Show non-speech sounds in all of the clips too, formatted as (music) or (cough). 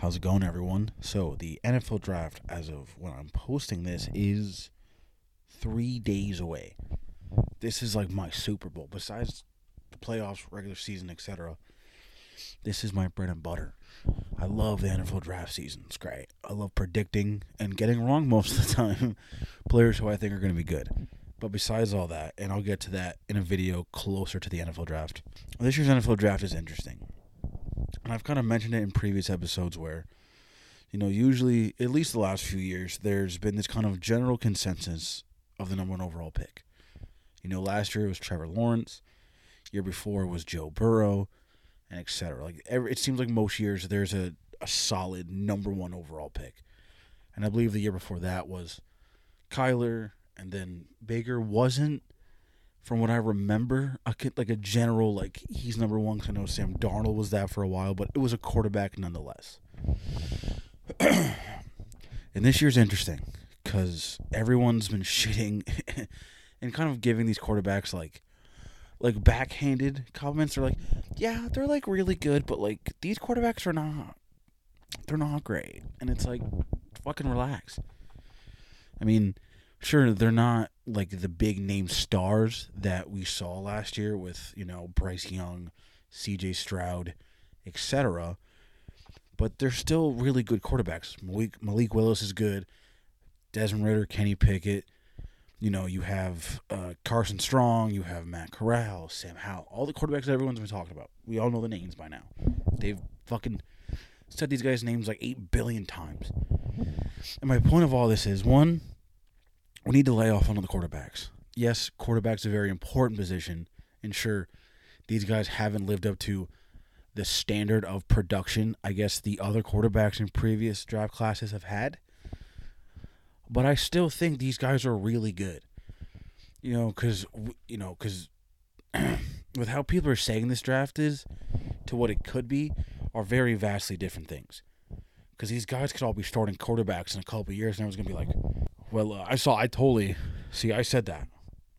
How's it going, everyone? So, the NFL draft, as of when I'm posting this, is three days away. This is like my Super Bowl. Besides the playoffs, regular season, etc., this is my bread and butter. I love the NFL draft season. It's great. I love predicting and getting wrong most of the (laughs) time players who I think are going to be good. But besides all that, and I'll get to that in a video closer to the NFL draft, this year's NFL draft is interesting. And I've kind of mentioned it in previous episodes where, you know, usually, at least the last few years, there's been this kind of general consensus of the number one overall pick. You know, last year it was Trevor Lawrence, year before was Joe Burrow, and etc. Like every, it seems like most years there's a, a solid number one overall pick. And I believe the year before that was Kyler, and then Baker wasn't, from what I remember, a, like a general like he's number one. Cause I know Sam Darnold was that for a while, but it was a quarterback nonetheless. (clears throat) and this year's interesting because everyone's been shitting (laughs) and kind of giving these quarterbacks like like backhanded comments. They're like, yeah, they're like really good, but like these quarterbacks are not. They're not great, and it's like, fucking relax. I mean, sure they're not like the big name stars that we saw last year with you know Bryce Young, C.J. Stroud, etc. But they're still really good quarterbacks. Malik, Malik Willis is good. Desmond Ridder, Kenny Pickett. You know, you have uh, Carson Strong, you have Matt Corral, Sam Howell, all the quarterbacks that everyone's been talking about. We all know the names by now. They've fucking said these guys' names like 8 billion times. And my point of all this is one, we need to lay off one of the quarterbacks. Yes, quarterback's a very important position, and sure, these guys haven't lived up to the standard of production I guess the other quarterbacks in previous draft classes have had. But I still think these guys are really good. You know, because you know, because (clears throat) with how people are saying this draft is to what it could be, are very vastly different things. Because these guys could all be starting quarterbacks in a couple of years, and everyone's gonna be like, well, uh, I saw. I totally see. I said that.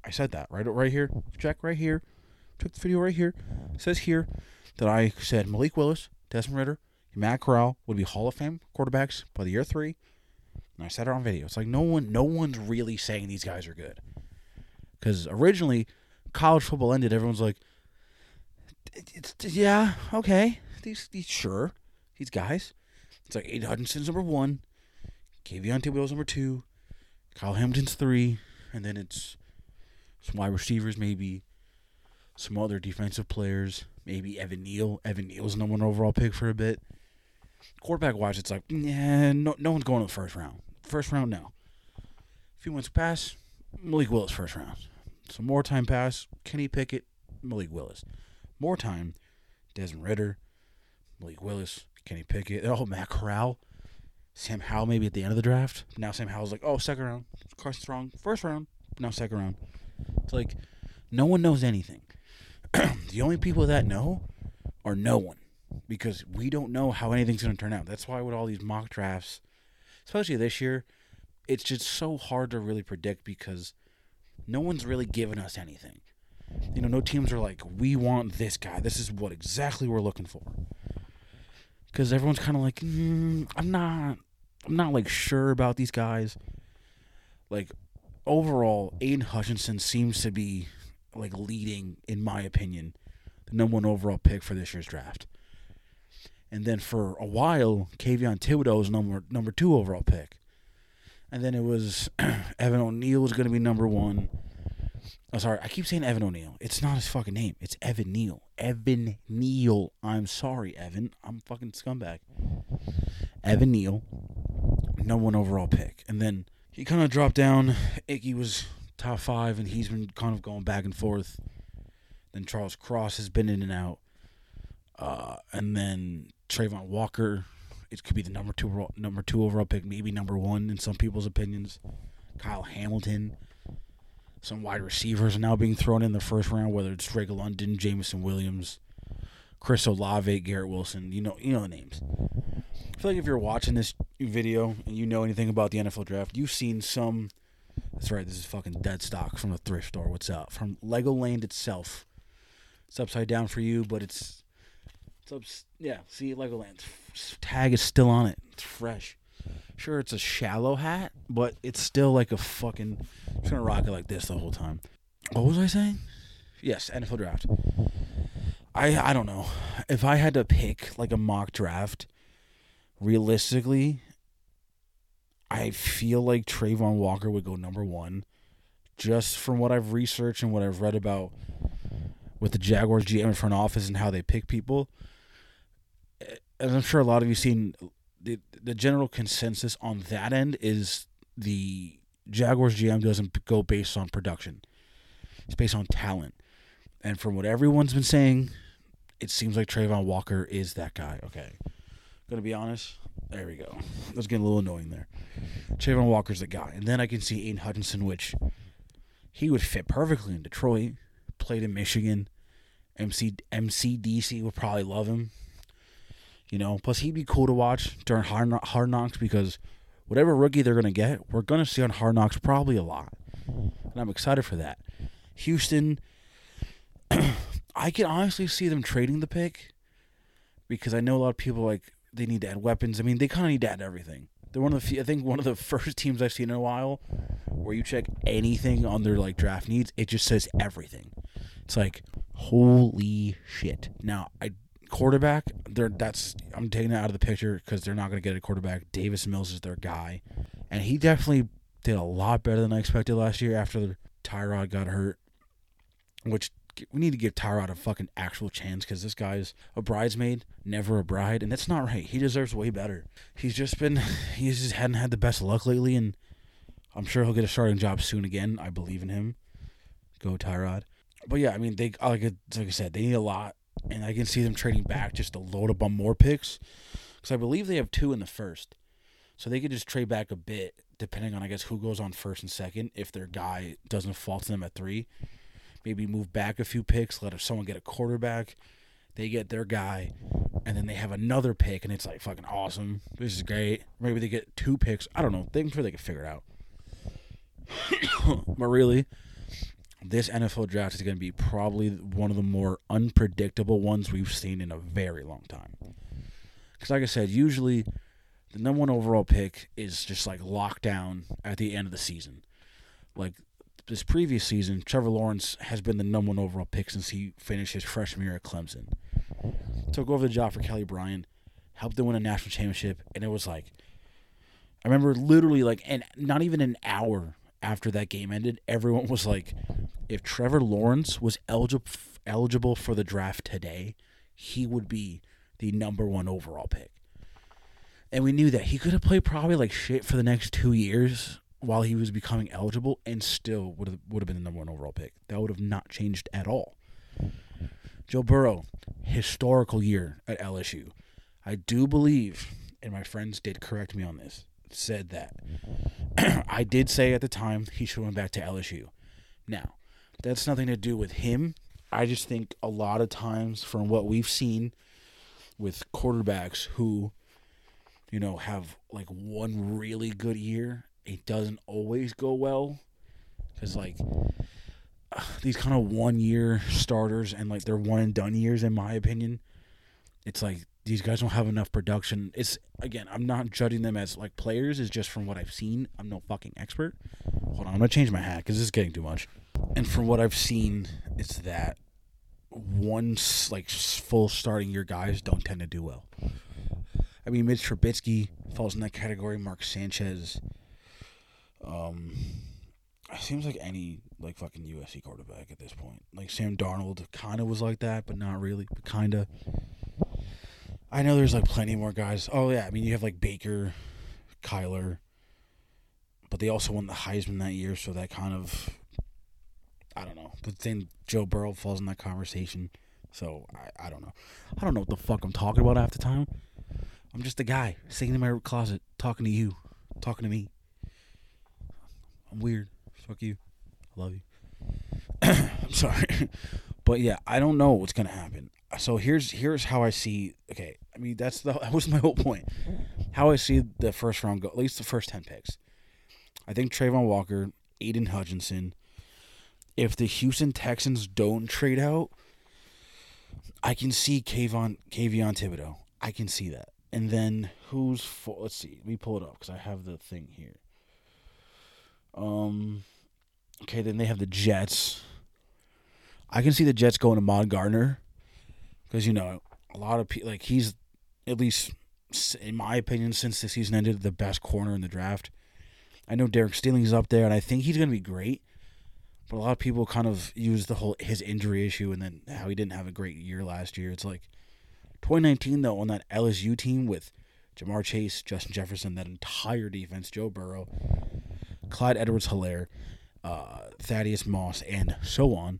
I said that right. Right here. Check right here. Check the video right here. It says here that I said Malik Willis, Desmond Ridder, Matt Corral would be Hall of Fame quarterbacks by the year three. And I said it on video. It's like no one, no one's really saying these guys are good. Because originally, college football ended. Everyone's like, it's, yeah, okay, these, these sure, these guys. It's like Aidan Hutchinson's number one, Kayvon Thibodeaux's number two, Kyle Hamilton's three, and then it's some wide receivers, maybe some other defensive players, maybe Evan Neal. Evan Neal's number one overall pick for a bit. Quarterback wise, it's like, yeah, no, no one's going to the first round. First round, no. A few months pass, Malik Willis first round. Some more time pass, Kenny Pickett, Malik Willis. More time, Desmond Ridder, Malik Willis, Kenny Pickett. Oh, Matt Corral. Sam Howell maybe at the end of the draft. Now Sam Howell's like, oh, second round. Carson Strong, first round. Now second round. It's like no one knows anything. (clears throat) the only people that know are no one because we don't know how anything's going to turn out. That's why with all these mock drafts, especially this year, it's just so hard to really predict because no one's really given us anything. You know, no teams are like, we want this guy. This is what exactly we're looking for because everyone's kind of like, mm, I'm not, I'm not like sure about these guys. Like overall, Aidan Hutchinson seems to be like leading, in my opinion, the number one overall pick for this year's draft. And then for a while, Kayvon Thibodeaux was number number two overall pick. And then it was (clears throat) Evan O'Neill was going to be number one. Oh, sorry, I keep saying Evan O'Neill. It's not his fucking name. It's Evan Neal. Evan Neal. I'm sorry, Evan. I'm fucking scumbag. Evan Neal, number one overall pick. And then he kind of dropped down. Ickey was top five, and he's been kind of going back and forth. Then Charles Cross has been in and out. Uh, and then Travon Walker, it could be the number two number two overall pick, maybe number one in some people's opinions. Kyle Hamilton some wide receivers are now being thrown in the first round, whether it's Drake London, Jameson Williams, Chris Olave, Garrett Wilson. You know, you know the names. I feel like if you're watching this video and you know anything about the NFL draft, you've seen some. That's right. This is fucking dead stock from the thrift store. What's up? From Legoland itself. It's upside down for you, but it's It's up. Yeah, see Legoland. Tag is still on it. It's fresh. Sure, it's a shallow hat, but it's still like a fucking. It's gonna rock it like this the whole time. What was I saying? Yes, NFL draft. I I don't know if I had to pick like a mock draft. Realistically, I feel like Travon Walker would go number one, just from what I've researched and what I've read about with the Jaguars GM front office and how they pick people. Eh, As I'm sure a lot of you seen, the the general consensus on that end is the Jaguars GM doesn't go based on production; it's based on talent. And from what everyone's been saying, it seems like Travon Walker is that guy. Okay, gonna be honest. There we go. That's getting a little annoying there. Travon Walker's the guy, and then I can see Aidan Hutchinson, which he would fit perfectly in Detroit. Played in Michigan. MC MCDC would probably love him. You know, plus he'd be cool to watch during Hard, hard Knocks because whatever rookie they're gonna get, we're gonna see on Hard Knocks probably a lot, and I'm excited for that. Houston, (clears throat) I can honestly see them trading the pick because I know a lot of people like they need to add weapons. I mean, they kind of need to add everything. They're one of the few, I think one of the (laughs) first teams I've seen in a while where you check anything on their like draft needs, it just says everything. It's like holy shit. Now, I quarterback, they're that's I'm taking that out of the picture because they're not going to get a quarterback. Davis Mills is their guy, and he definitely did a lot better than I expected last year after the Tyrod got hurt. Which we need to give Tyrod a fucking actual chance because this guy's a bridesmaid, never a bride, and that's not right. He deserves way better. He's just been, (sighs) he just hadn't had the best luck lately, and I'm sure he'll get a starting job soon again. I believe in him. Go Tyrod. But yeah, I mean, they like like I said, they need a lot, and I can see them trading back just to load up on more picks, because I believe they have two in the first, so they could just trade back a bit depending on I guess who goes on first and second. If their guy doesn't fall to them at three, maybe move back a few picks, let someone get a quarterback. They get their guy, and then they have another pick, and it's like fucking awesome. This is great. Maybe they get two picks. I don't know. I'm sure they can figure it out. (coughs) but really, this NFL draft is going to be probably one of the more unpredictable ones we've seen in a very long time. Because, like I said, usually the number one overall pick is just like locked down at the end of the season. Like this previous season, Trevor Lawrence has been the number one overall pick since he finished his freshman year at Clemson. Took over the job for Kelly Bryant, helped them win a national championship, and it was like, I remember literally like, and not even an hour after that game ended, everyone was like, if Trevor Lawrence was eligible eligible for the draft today, he would be the number one overall pick. And we knew that he could have played probably like shit for the next two years while he was becoming eligible, and still would have would have been the number one overall pick. That would have not changed at all. Joe Burrow, historical year at LSU. I do believe, and my friends did correct me on this, said that (clears throat) I did say at the time he should went back to LSU. Now, that's nothing to do with him. I just think a lot of times from what we've seen with quarterbacks who, you know, have like one really good year, it doesn't always go well. Because, like, (sighs) these kind of one year starters and like they're one and done years, in my opinion, it's like these guys don't have enough production. It's again, I'm not judging them as like players. It's just from what I've seen. I'm no fucking expert. Hold on, I'm gonna change my hat because this is getting too much. And from what I've seen, it's that once like full starting year guys don't tend to do well. I mean, Mitch Trubisky falls in that category. Mark Sanchez. Um, it seems like any like fucking USC quarterback at this point. Like Sam Darnold kind of was like that, but not really. But kind of. I know there's like plenty more guys. Oh yeah, I mean you have like Baker, Kyler, but they also won the Heisman that year, so that kind of I don't know. But then Joe Burrow falls in that conversation. So I, I don't know. I don't know what the fuck I'm talking about half the time. I'm just a guy sitting in my closet talking to you, talking to me. I'm weird. Fuck you. I love you. (coughs) I'm sorry. (laughs) but yeah, I don't know what's gonna happen so here's here's how I see. Okay, I mean that's the (laughs) that was my whole point. How I see the first round go, at least the first ten picks. I think Travon Walker, Aidan Hutchinson. If the Houston Texans don't trade out, I can see Kayvon Kayvon Thibodeaux. I can see that. And then who's for? Let's see. Let me pull it up because I have the thing here. Um. Okay, then they have the Jets. I can see the Jets going to Mod Gardner because you know a lot of people like he's at least in my opinion since the season ended the best corner in the draft. I know Derek Stingley's up there, and I think he's going to be great. But a lot of people kind of use the whole his injury issue and then how he didn't have a great year last year. It's like 2019 though on that LSU team with Ja'Marr Chase, Justin Jefferson, that entire defense, Joe Burrow, Clyde Edwards-Helaire, uh, Thaddeus Moss, and so on.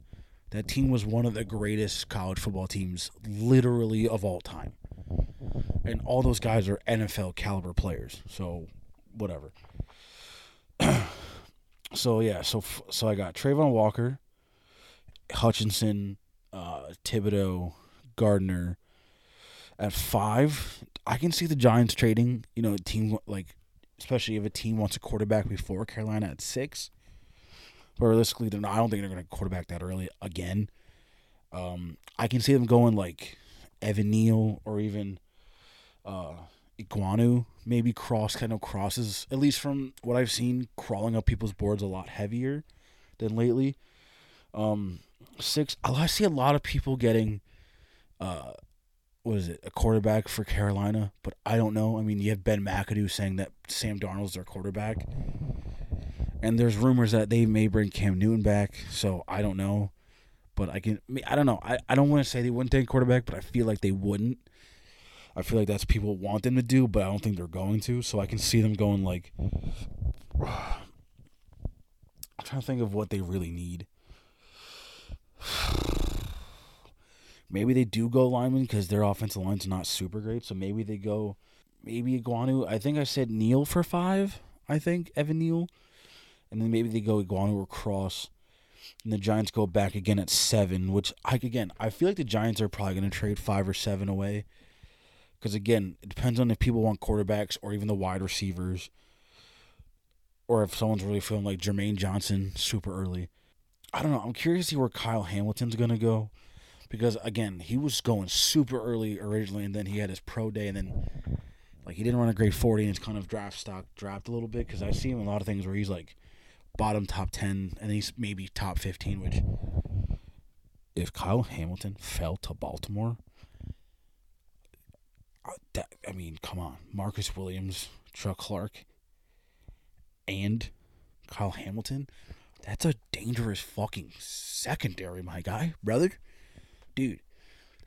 That team was one of the greatest college football teams, literally of all time. And all those guys are NFL caliber players. So, whatever. (clears throat) so yeah, so so I got Travon Walker, Hutchinson, uh, Thibodeaux, Gardner. At five, I can see the Giants trading. You know, team like, especially if a team wants a quarterback before Carolina at six. But realistically, they're not, I don't think they're going to quarterback that early again. Um, I can see them going like Evan Neal or even uh, Ekwonu, maybe cross kind of crosses, at least from what I've seen, crawling up people's boards a lot heavier than lately. Um, six, I see a lot of people getting, uh, what is it, a quarterback for Carolina, but I don't know. I mean, you have Ben McAdoo saying that Sam Darnold's their quarterback, and there's rumors that they may bring Cam Newton back, so I don't know. But I can, I don't know. I, I don't want to say they wouldn't take quarterback, but I feel like they wouldn't. I feel like that's people want them to do, but I don't think they're going to. So I can see them going like. (sighs) I'm trying to think of what they really need. (sighs) maybe they do go lineman because their offensive line's not super great. So maybe they go, maybe Ekwonu. I think I said Neal for five. I think Evan Neal, and then maybe they go Ekwonu or Cross, and the Giants go back again at seven. Which I again, I feel like the Giants are probably going to trade five or seven away. Because again, it depends on if people want quarterbacks or even the wide receivers, or if someone's really feeling like Jermaine Johnson super early. I don't know. I'm curious to see where Kyle Hamilton's gonna go, because again, he was going super early originally, and then he had his pro day, and then like he didn't run a great 40, and his kind of draft stock dropped a little bit. Because I see him in a lot of things where he's like bottom top 10, and he's maybe top 15. Which, if Kyle Hamilton fell to Baltimore, uh, that I mean, come on, Marcus Williams, Chuck Clark, and Kyle Hamilton. That's a dangerous fucking secondary, my guy, brother. Dude,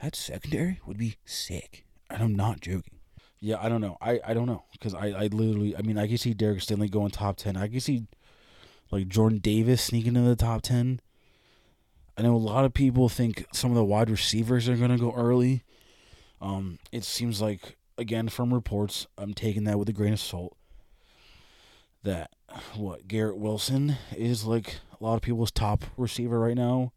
that secondary would be sick. And I'm not joking. Yeah, I don't know. I, I don't know. Because I, I literally, I mean, I can see Derek Stingley going top 10. I can see, like, Jordan Davis sneaking into the top 10. I know a lot of people think some of the wide receivers are going to go early. Um, it seems like again from reports, I'm taking that with a grain of salt. That what Garrett Wilson is like a lot of people's top receiver right now.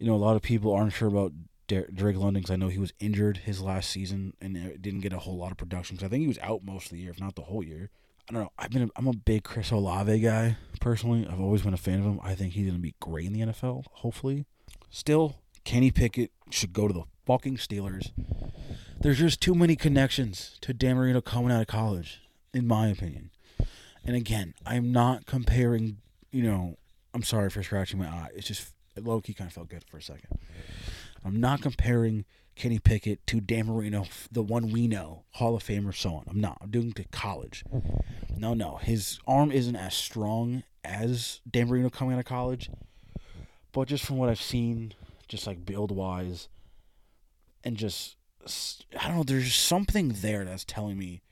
You know, a lot of people aren't sure about Drake London because I know he was injured his last season and didn't get a whole lot of production. Because I think he was out most of the year, if not the whole year. I don't know. I've been a, I'm a big Chris Olave guy personally. I've always been a fan of him. I think he's gonna be great in the NFL. Hopefully, still Kenny Pickett should go to the fucking Steelers. There's just too many connections to Dan Marino coming out of college, in my opinion. And again, I'm not comparing, you know, I'm sorry for scratching my eye. It's just low key kind of felt good for a second. I'm not comparing Kenny Pickett to Dan Marino, the one we know, Hall of Famer, so on. I'm not. I'm doing to college. No, no. His arm isn't as strong as Dan Marino coming out of college. But just from what I've seen, just like build wise, and just I don't know. There's something there that's telling me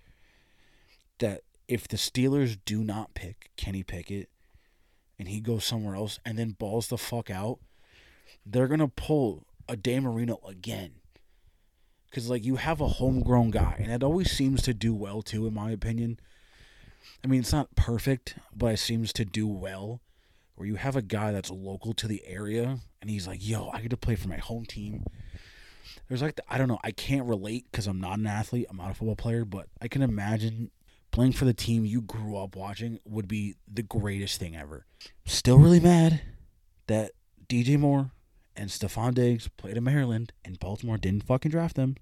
that if the Steelers do not pick Kenny Pickett and he goes somewhere else and then balls the fuck out, they're gonna pull a Dan Marino again. Cause like you have a homegrown guy, and it always seems to do well too, in my opinion. I mean, it's not perfect, but it seems to do well. Where you have a guy that's local to the area, and he's like, "Yo, I get to play for my home team." there's like the, I don't know. I can't relate because I'm not an athlete. I'm not a football player, but I can imagine playing for the team you grew up watching would be the greatest thing ever. Still really mad that DJ Moore and Stefon Diggs played in Maryland, and Baltimore didn't fucking draft them.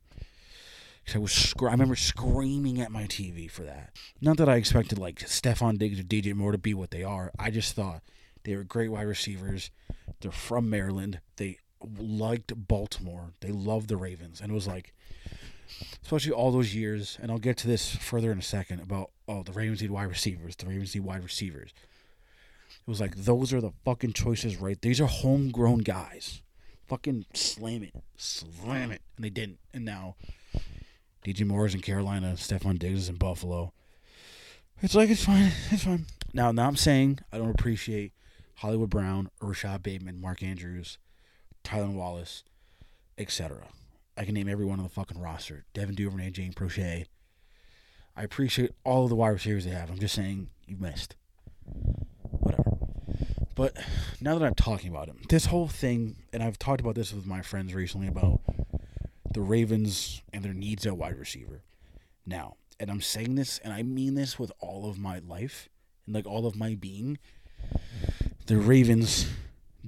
I was I remember screaming at my TV for that. Not that I expected like Stefon Diggs or DJ Moore to be what they are. I just thought they were great wide receivers. They're from Maryland. They liked Baltimore. They loved the Ravens, and it was like, especially all those years. And I'll get to this further in a second about oh the Ravens need wide receivers. The Ravens need wide receivers. It was like those are the fucking choices, right? These are homegrown guys. Fucking slam it, slam it, and they didn't. And now DJ Moore's in Carolina, Stefon Diggs is in Buffalo. It's like it's fine, it's fine. Now, now I'm saying I don't appreciate Hollywood Brown, Rashod Bateman, Mark Andrews, Tylan Wallace, etc. I can name every one on the fucking roster. Devin Duvernay, James Proche. I appreciate all of the wide receivers they have. I'm just saying you missed. Whatever. But now that I'm talking about him, this whole thing, and I've talked about this with my friends recently about the Ravens and their needs at wide receiver. Now, and I'm saying this, and I mean this with all of my life and like all of my being. The Ravens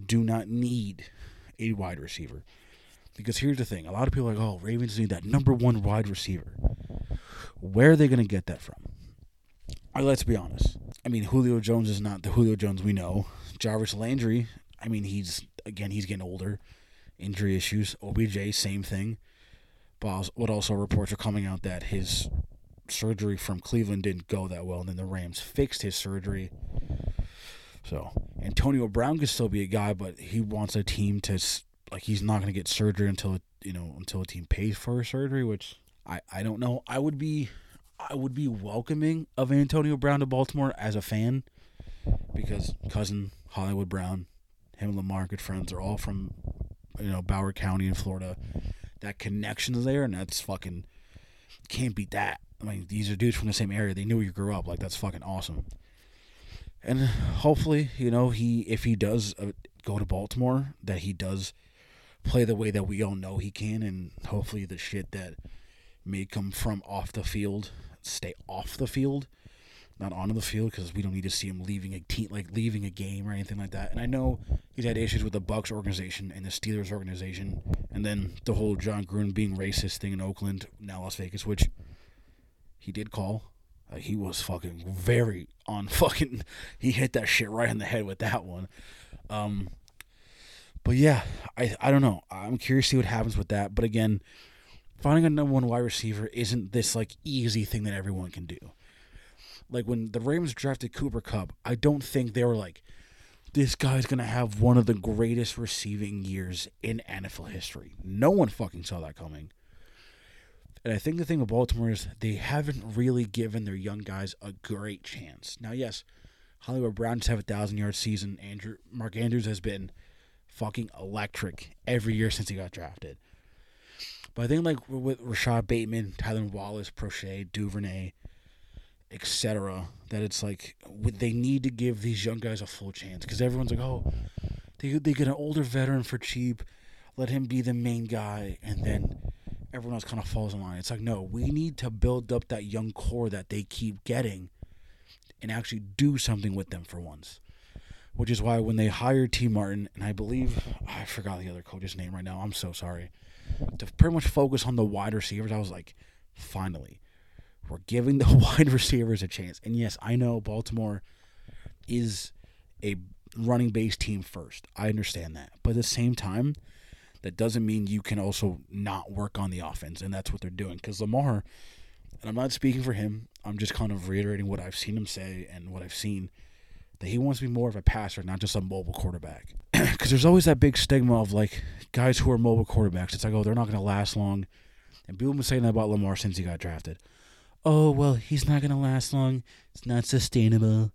do not need a wide receiver. Because here's the thing a lot of people are like, oh, Ravens need that number one wide receiver. Where are they going to get that from? Right, let's be honest. I mean, Julio Jones is not the Julio Jones we know. Jarvis Landry, I mean, he's, again, he's getting older. Injury issues. OBJ, same thing. But what also reports are coming out that his surgery from Cleveland didn't go that well, and then the Rams fixed his surgery. So Antonio Brown could still be a guy, but he wants a team to like he's not going to get surgery until you know until a team pays for surgery, which I I don't know. I would be I would be welcoming of Antonio Brown to Baltimore as a fan because cousin Hollywood Brown, him and Lamar, good friends, are all from you know Broward County in Florida that connection's there, and that's fucking can't beat that. I mean, these are dudes from the same area. They knew you grew up. Like that's fucking awesome. And hopefully, you know, he if he does uh, go to Baltimore, that he does play the way that we all know he can, and hopefully the shit that may come from off the field stay off the field not onto the field because we don't need to see him leaving a team like leaving a game or anything like that. And I know he's had issues with the Bucks organization and the Steelers organization, and then the whole Jon Gruden being racist thing in Oakland, now Las Vegas, which he did call. Uh, he was fucking very on fucking. (laughs) He hit that shit right in the head with that one. Um, but yeah, I I don't know. I'm curious to see what happens with that. But again, finding a number one wide receiver isn't this like easy thing that everyone can do like when the Ravens drafted Cooper Kupp, I don't think they were like, this guy's gonna have one of the greatest receiving years in NFL history. No one fucking saw that coming. And I think the thing with Baltimore is they haven't really given their young guys a great chance. Now, yes, Hollywood Brown just have a thousand yard season. Andrew Mark Andrews has been fucking electric every year since he got drafted. But I think like with Rashod Bateman, Tylan Wallace, Proche, Duvernay, etc. That it's like they need to give these young guys a full chance because everyone's like, oh, they they get an older veteran for cheap, let him be the main guy, and then everyone else kind of falls in line. It's like no, we need to build up that young core that they keep getting, and actually do something with them for once. Which is why when they hired Tee Martin, and I believe I forgot the other coach's name right now. I'm so sorry. To pretty much focus on the wide receivers, I was like, finally we're giving the (laughs) wide receivers a chance. And yes, I know Baltimore is a running base team first. I understand that. But at the same time, that doesn't mean you can also not work on the offense. And that's what they're doing. Because Lamar, and I'm not speaking for him, I'm just kind of reiterating what I've seen him say and what I've seen that he wants to be more of a passer, not just a mobile quarterback. Because there's always that big stigma of like guys who are mobile quarterbacks. It's like, oh, they're not going to last long. And people have been saying that about Lamar since he got drafted oh, well, he's not going to last long. It's not sustainable.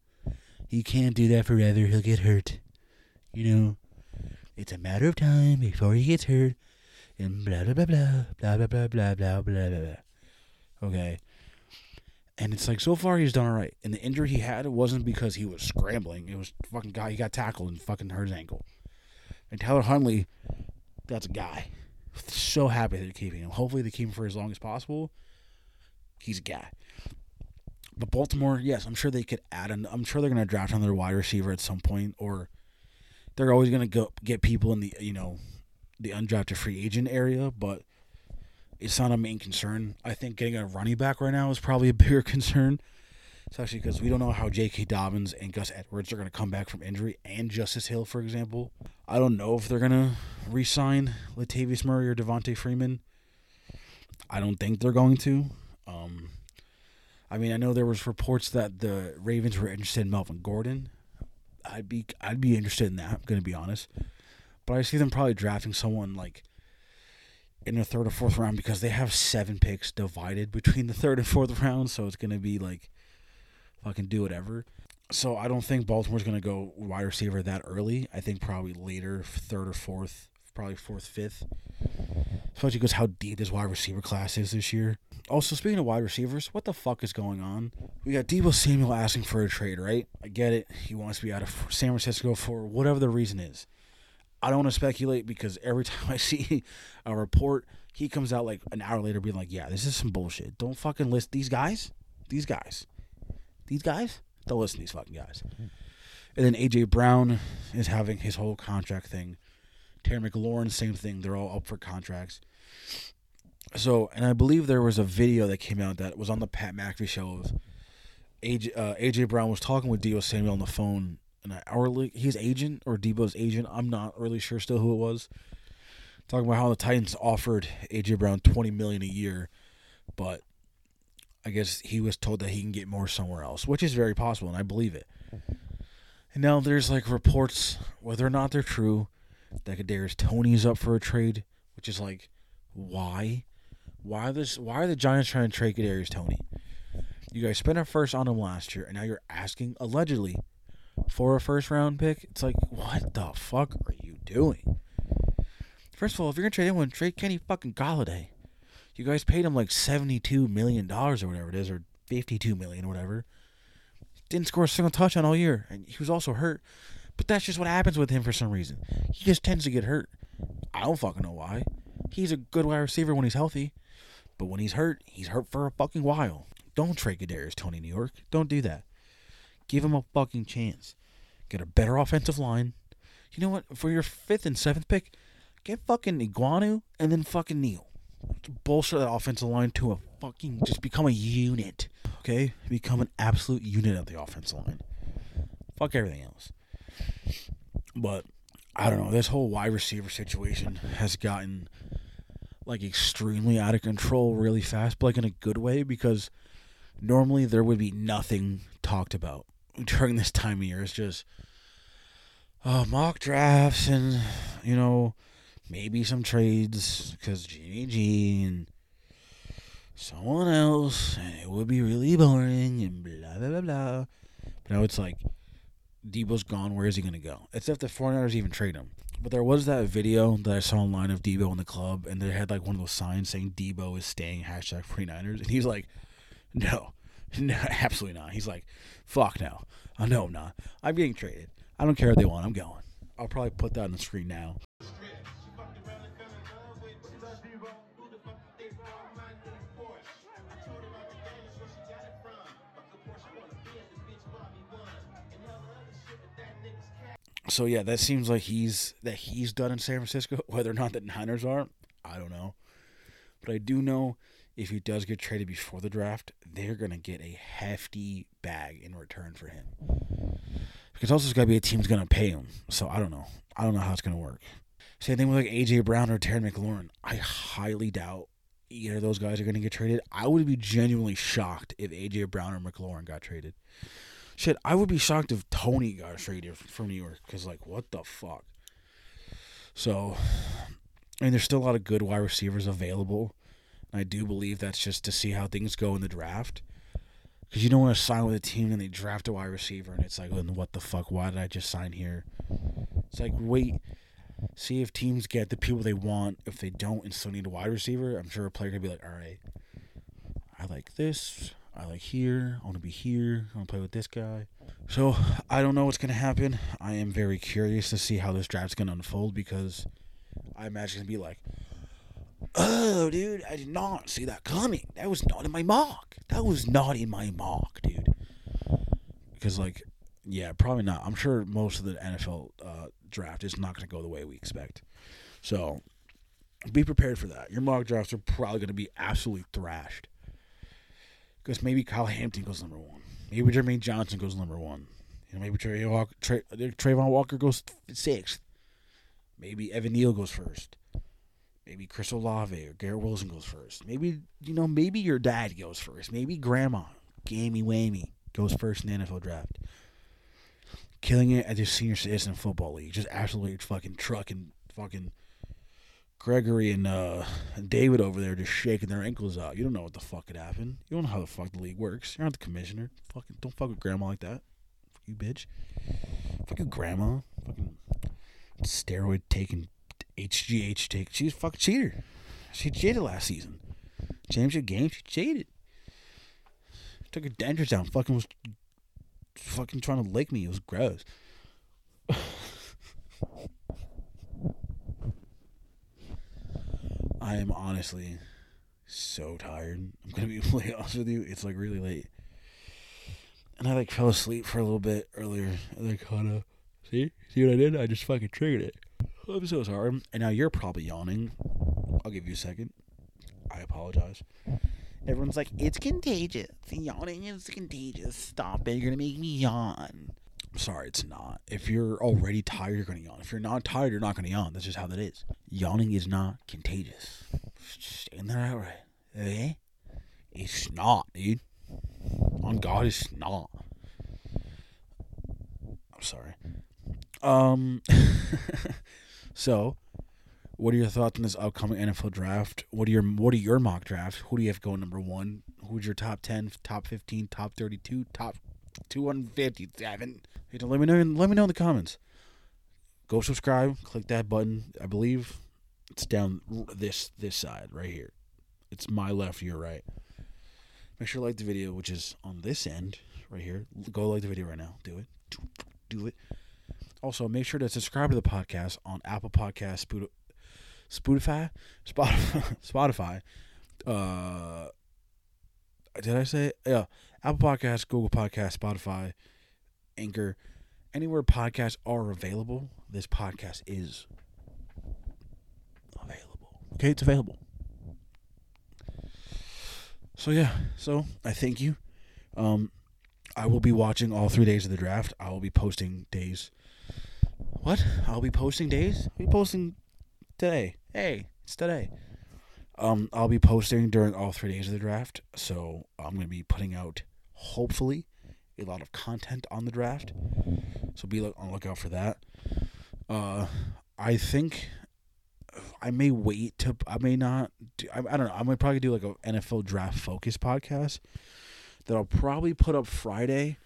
He can't do that forever. He'll get hurt. You know, it's a matter of time before he gets hurt. And blah, blah, blah, blah, blah, blah, blah, blah, blah, blah, blah. Okay. And it's like, so far he's done all right. And the injury he had, it wasn't because he was scrambling. It was fucking guy, he got tackled and fucking hurt his ankle. And Tyler Huntley, that's a guy. So happy they're keeping him. Hopefully they keep him for as long as possible he's a guy. But Baltimore, yes, I'm sure they could add an. I'm sure they're to draft another wide receiver at some point, or they're always to go get people in the you know the undrafted free agent area, but it's not a main concern. I think getting a running back right now is probably a (laughs) bigger concern, especially because we don't know how J.K. Dobbins and Gus Edwards are going to come back from injury, and Justice Hill, for example. I don't know if they're going to re-sign Latavius Murray or Devonta Freeman. I don't think they're going to. Um, I mean, I know there was reports that the Ravens were interested in Melvin Gordon. I'd be I'd be interested in that. I'm gonna be honest, but I see them probably drafting someone like in the third or fourth round because they have seven picks divided between the third and fourth round, so it's gonna be like fucking do whatever. So I don't think Baltimore's gonna go wide receiver that early. I think probably later, third or fourth, probably fourth, fifth. Especially because how deep this wide receiver class is this year. Also, speaking of wide receivers, what the fuck is going on? We got Deebo Samuel asking for a trade, right? I get it. He wants to be out of San Francisco for whatever the reason is. I don't want to speculate because every (laughs) time I see a report, he comes out like an hour later being like, yeah, this is some bullshit. Don't fucking list these guys. These guys. These guys. Don't listen to these fucking guys. And then AJ Brown is having his whole contract thing. Terry McLaurin, same thing. They're all up for contracts. So, and I believe there was a video that came out that was on the Pat McAfee show of AJ, uh, AJ Brown was talking with Deebo Samuel on the phone, and our his agent or Deebo's agent, I'm not really sure still who it was, talking about how the Titans offered AJ Brown 20 million a year, but I guess he was told that he can get more somewhere else, which is very possible, and I believe it. And now there's like reports, whether or not they're true, that Kadarius Toney's up for a trade, which is like, why? Why this? Why are the Giants trying to trade Kadarius Toney? You guys spent a first on him last year, and now you're asking allegedly for a first round pick. It's like, what the fuck are you doing? First of all, if you're gonna trade anyone, trade Kenny fucking Golladay. You guys paid him like seventy-two million dollars or whatever it is, or fifty-two million or whatever. Didn't score a single touchdown all year, and he was also hurt. But that's just what happens with him for some reason. He just tends to get hurt. I don't fucking know why. He's a good wide receiver when he's healthy, but when he's hurt, he's hurt for a fucking while. Don't trade Kadarius Toney New York. Don't do that. Give him a fucking chance. Get a better offensive line. You know what? For your fifth and seventh pick, get fucking Ekwonu and then fucking Neal. Bolster that offensive line to a fucking just become a unit. Okay? Become an absolute unit of the offensive line. Fuck everything else. But I don't know. This whole wide receiver situation has gotten like extremely out of control really fast, but like in a good way because normally there would be nothing talked about during this time of year. It's just uh, mock drafts and you know maybe some trades because Jimmy G and someone else, and it would be really boring and blah blah blah blah. But now it's like Deebo's gone. Where is he to go? It's if the 49ers even trade him. But there was that video that I saw online of Deebo in the club, and they had like one of those signs saying Deebo is staying, hashtag 49ers. And he's like, no, (laughs) no, absolutely not. He's like, fuck no. I know I'm not. I'm getting traded. I don't care if they want. I'm going. I'll probably put that on the screen now. So yeah, that seems like he's that he's done in San Francisco. (laughs) Whether or not the Niners are, I don't know. But I do know if he does get traded before the draft, they're gonna get a hefty bag in return for him. Because also it's gotta be a team's gonna pay him. So I don't know. I don't know how it's gonna work. Same thing with like AJ Brown or Terry McLaurin. I highly doubt either of those guys are gonna get traded. I would be genuinely shocked if AJ Brown or McLaurin got traded. Shit, I would be shocked if Toney got traded from New York because, like, what the fuck? So, mean, there's still a lot of good wide receivers available. I do believe that's just to see how things go in the draft. Because you don't want to sign with a team and they draft a wide receiver and it's like, well, what the fuck? Why did I just sign here? It's like, wait, see if teams get the people they want. If they don't and still need a wide receiver, I'm sure a player could be like, all right, I like this. I like here. I want to be here. I want to play with this guy. So I don't know what's going to happen. I am very curious to see how this draft's going to unfold because I imagine it'd be like, oh, dude, I did not see that coming. That was not in my mock. That was not in my mock, dude. Because, like, yeah, probably not. I'm sure most of the NFL uh, draft is not going to go the way we expect. So be prepared for that. Your mock drafts are probably going to be absolutely thrashed. Because maybe Kyle Hampton goes number one. Maybe Jermaine Johnson goes number one. You know, maybe Trey Walker, Trey, Travon Walker goes sixth. Maybe Evan Neal goes first. Maybe Chris Olave or Garrett Wilson goes first. Maybe you know, maybe your dad goes first. Maybe grandma, Gamey Wamey, goes first in the NFL draft. Killing it at the senior citizen football league. Just absolutely fucking trucking fucking Gregory and uh David over there just shaking their ankles out. You don't know what the fuck could happen. You don't know how the fuck the league works. You're not the commissioner. Fucking don't fuck with grandma like that. Fuck you, bitch. Fuck grandma. Fucking steroid taking HGH take. She's a fucking cheater. She cheated last season. Championship game, she cheated. Took her dentures down. Fucking was fucking trying to lick me. It was gross. (laughs) I am honestly so tired. I'm gonna be (laughs) completely honest with you. It's like really late, and I like fell asleep for a little bit earlier. And I kind of see see what I did. I just fucking triggered it. I'm so sorry. And now you're probably yawning. I'll give you a second. I apologize. Everyone's like, it's contagious. Yawning is contagious. Stop it. You're going to make me yawn. I'm sorry, it's not. If you're already tired, you're going to yawn. If you're not tired, you're not going to yawn. That's just how that is. Yawning is not contagious. Stand there outright. Okay? It's not, dude. On God, it's not. I'm sorry. Um, (laughs) so what are your thoughts on this upcoming NFL draft? What are your what are your mock drafts? Who do you have going number one? Who's your top ten, top fifteen, top thirty two, top two hundred fifty seven? Let me know. Let me know in the comments. Go subscribe. Click that button. I believe it's down this this side right here. It's my left, your right. Make sure to like the video, which is on this end right here. Go like the video right now. Do it. Do it. Also, make sure to subscribe to the podcast on Apple Podcasts, Spotify, (laughs) Spotify. Uh, did I say yeah? Apple Podcasts, Google Podcasts, Spotify, Anchor, anywhere podcasts are available. This podcast is available. Okay, it's available. So yeah, so I thank you. Um, I will be watching all three days of the draft. I will be posting days. What? I'll be posting days. I'll be posting today. Hey, it's today. Um, I'll be posting during all three days of the draft, so I'm gonna be putting out hopefully a lot of content on the draft. So be on the lookout for that. Uh, I think I may wait to. I may not. Do, I, I don't know. I might probably do like a NFL draft focus podcast that I'll probably put up Friday,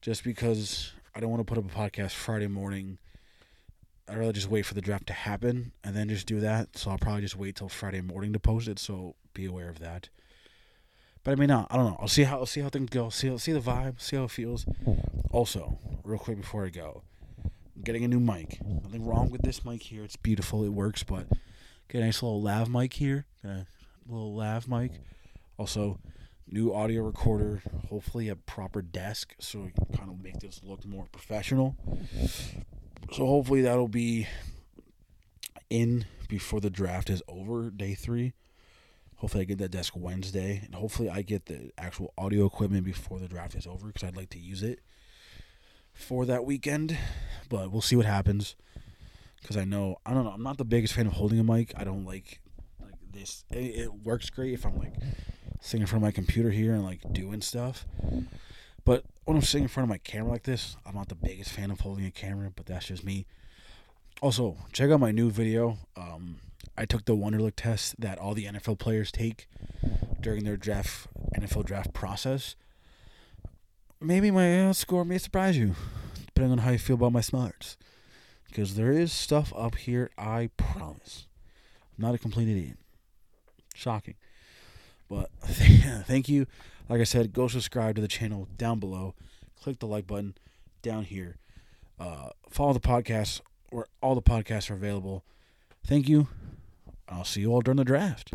just because I don't want to put up a podcast Friday morning I'd rather just wait for the draft to happen and then just do that. So I'll probably just wait till Friday morning to post it. So be aware of that. But I mean, not. I don't know. I'll see how I'll see how things go. See see the vibe. See how it feels. Also, real quick before I go, I'm getting a new mic. Nothing wrong with this mic here. It's beautiful. It works. But get a nice little lav mic here. a little lav mic. Also, new audio recorder. Hopefully, a proper desk so we can kind of make this look more professional so hopefully that'll be in before the draft is over, day three. Hopefully, I get that desk Wednesday, and hopefully, I get the actual audio equipment before the draft is over because I'd like to use it for that weekend. But we'll see what happens because I know I don't know. I'm not the biggest fan of holding a mic. I don't like like this. It, it works great if I'm like sitting in front of my computer here and like doing stuff. But when I'm sitting in front of my camera like this, I'm not the biggest fan of holding a camera, but that's just me. Also, check out my new video. Um, I took the Wonderlic test that all the NFL players take during their draft NFL draft process. Maybe my uh, score may surprise you, depending on how you feel about my smarts. Because there is stuff up here, I promise. I'm not a complete idiot. Shocking. But (laughs) thank you. Like I said, go subscribe to the channel down below. Click the like button down here. Uh, follow the podcast where all the podcasts are available. Thank you. I'll see you all during the draft.